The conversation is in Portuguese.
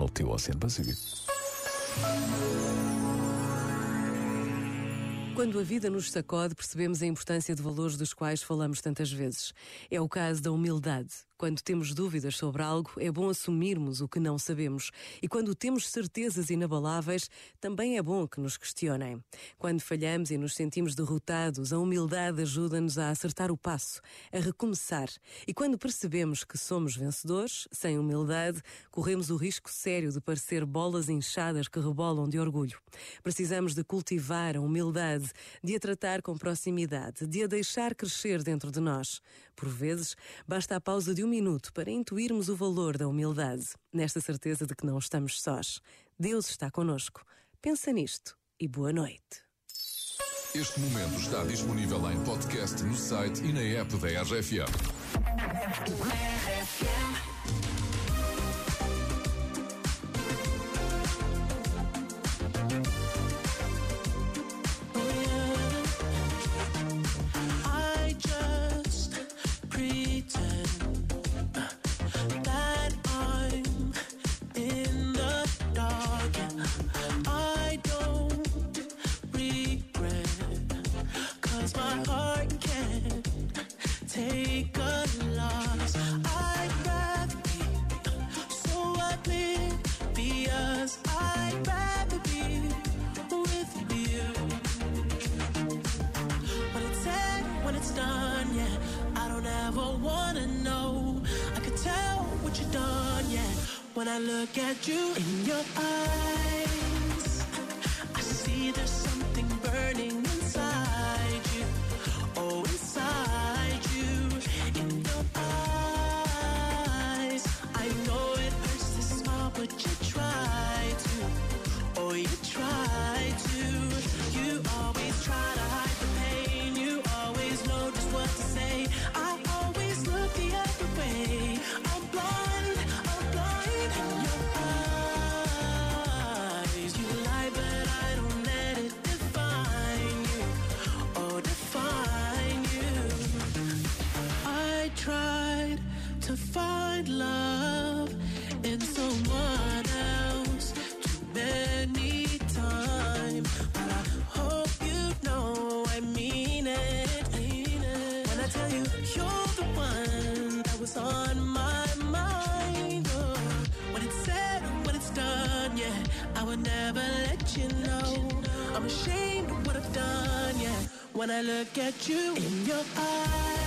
no teu Oceano Pacífico. Quando a vida nos sacode, percebemos a importância de valores dos quais falamos tantas vezes. É o caso da humildade. Quando temos dúvidas sobre algo, é bom assumirmos o que não sabemos. E quando temos certezas inabaláveis, também é bom que nos questionem. Quando falhamos e nos sentimos derrotados, a humildade ajuda-nos a acertar o passo, a recomeçar. E quando percebemos que somos vencedores, sem humildade, corremos o risco sério de parecer bolas inchadas que rebolam de orgulho. Precisamos de cultivar a humildade, de a tratar com proximidade, de a deixar crescer dentro de nós. Por vezes, basta a pausa de um minuto para intuirmos o valor da humildade, nesta certeza de que não estamos sós. Deus está conosco. Pensa nisto e boa noite. Este momento está disponível em podcast no site e na app da RFM. Take a loss. I'd rather be so oblivious. I'd rather be with you. When it's said, when it's done, yeah, I don't ever wanna know. I could tell what you've done, yeah. When I look at you in your eyes, to find love in someone else too many times, but I hope you know I mean it. When I tell you you're the one that was on my mind, oh, when it's said when it's done, yeah, I would never let you know. I'm ashamed of what I've done, yeah. When I look at you in your eyes.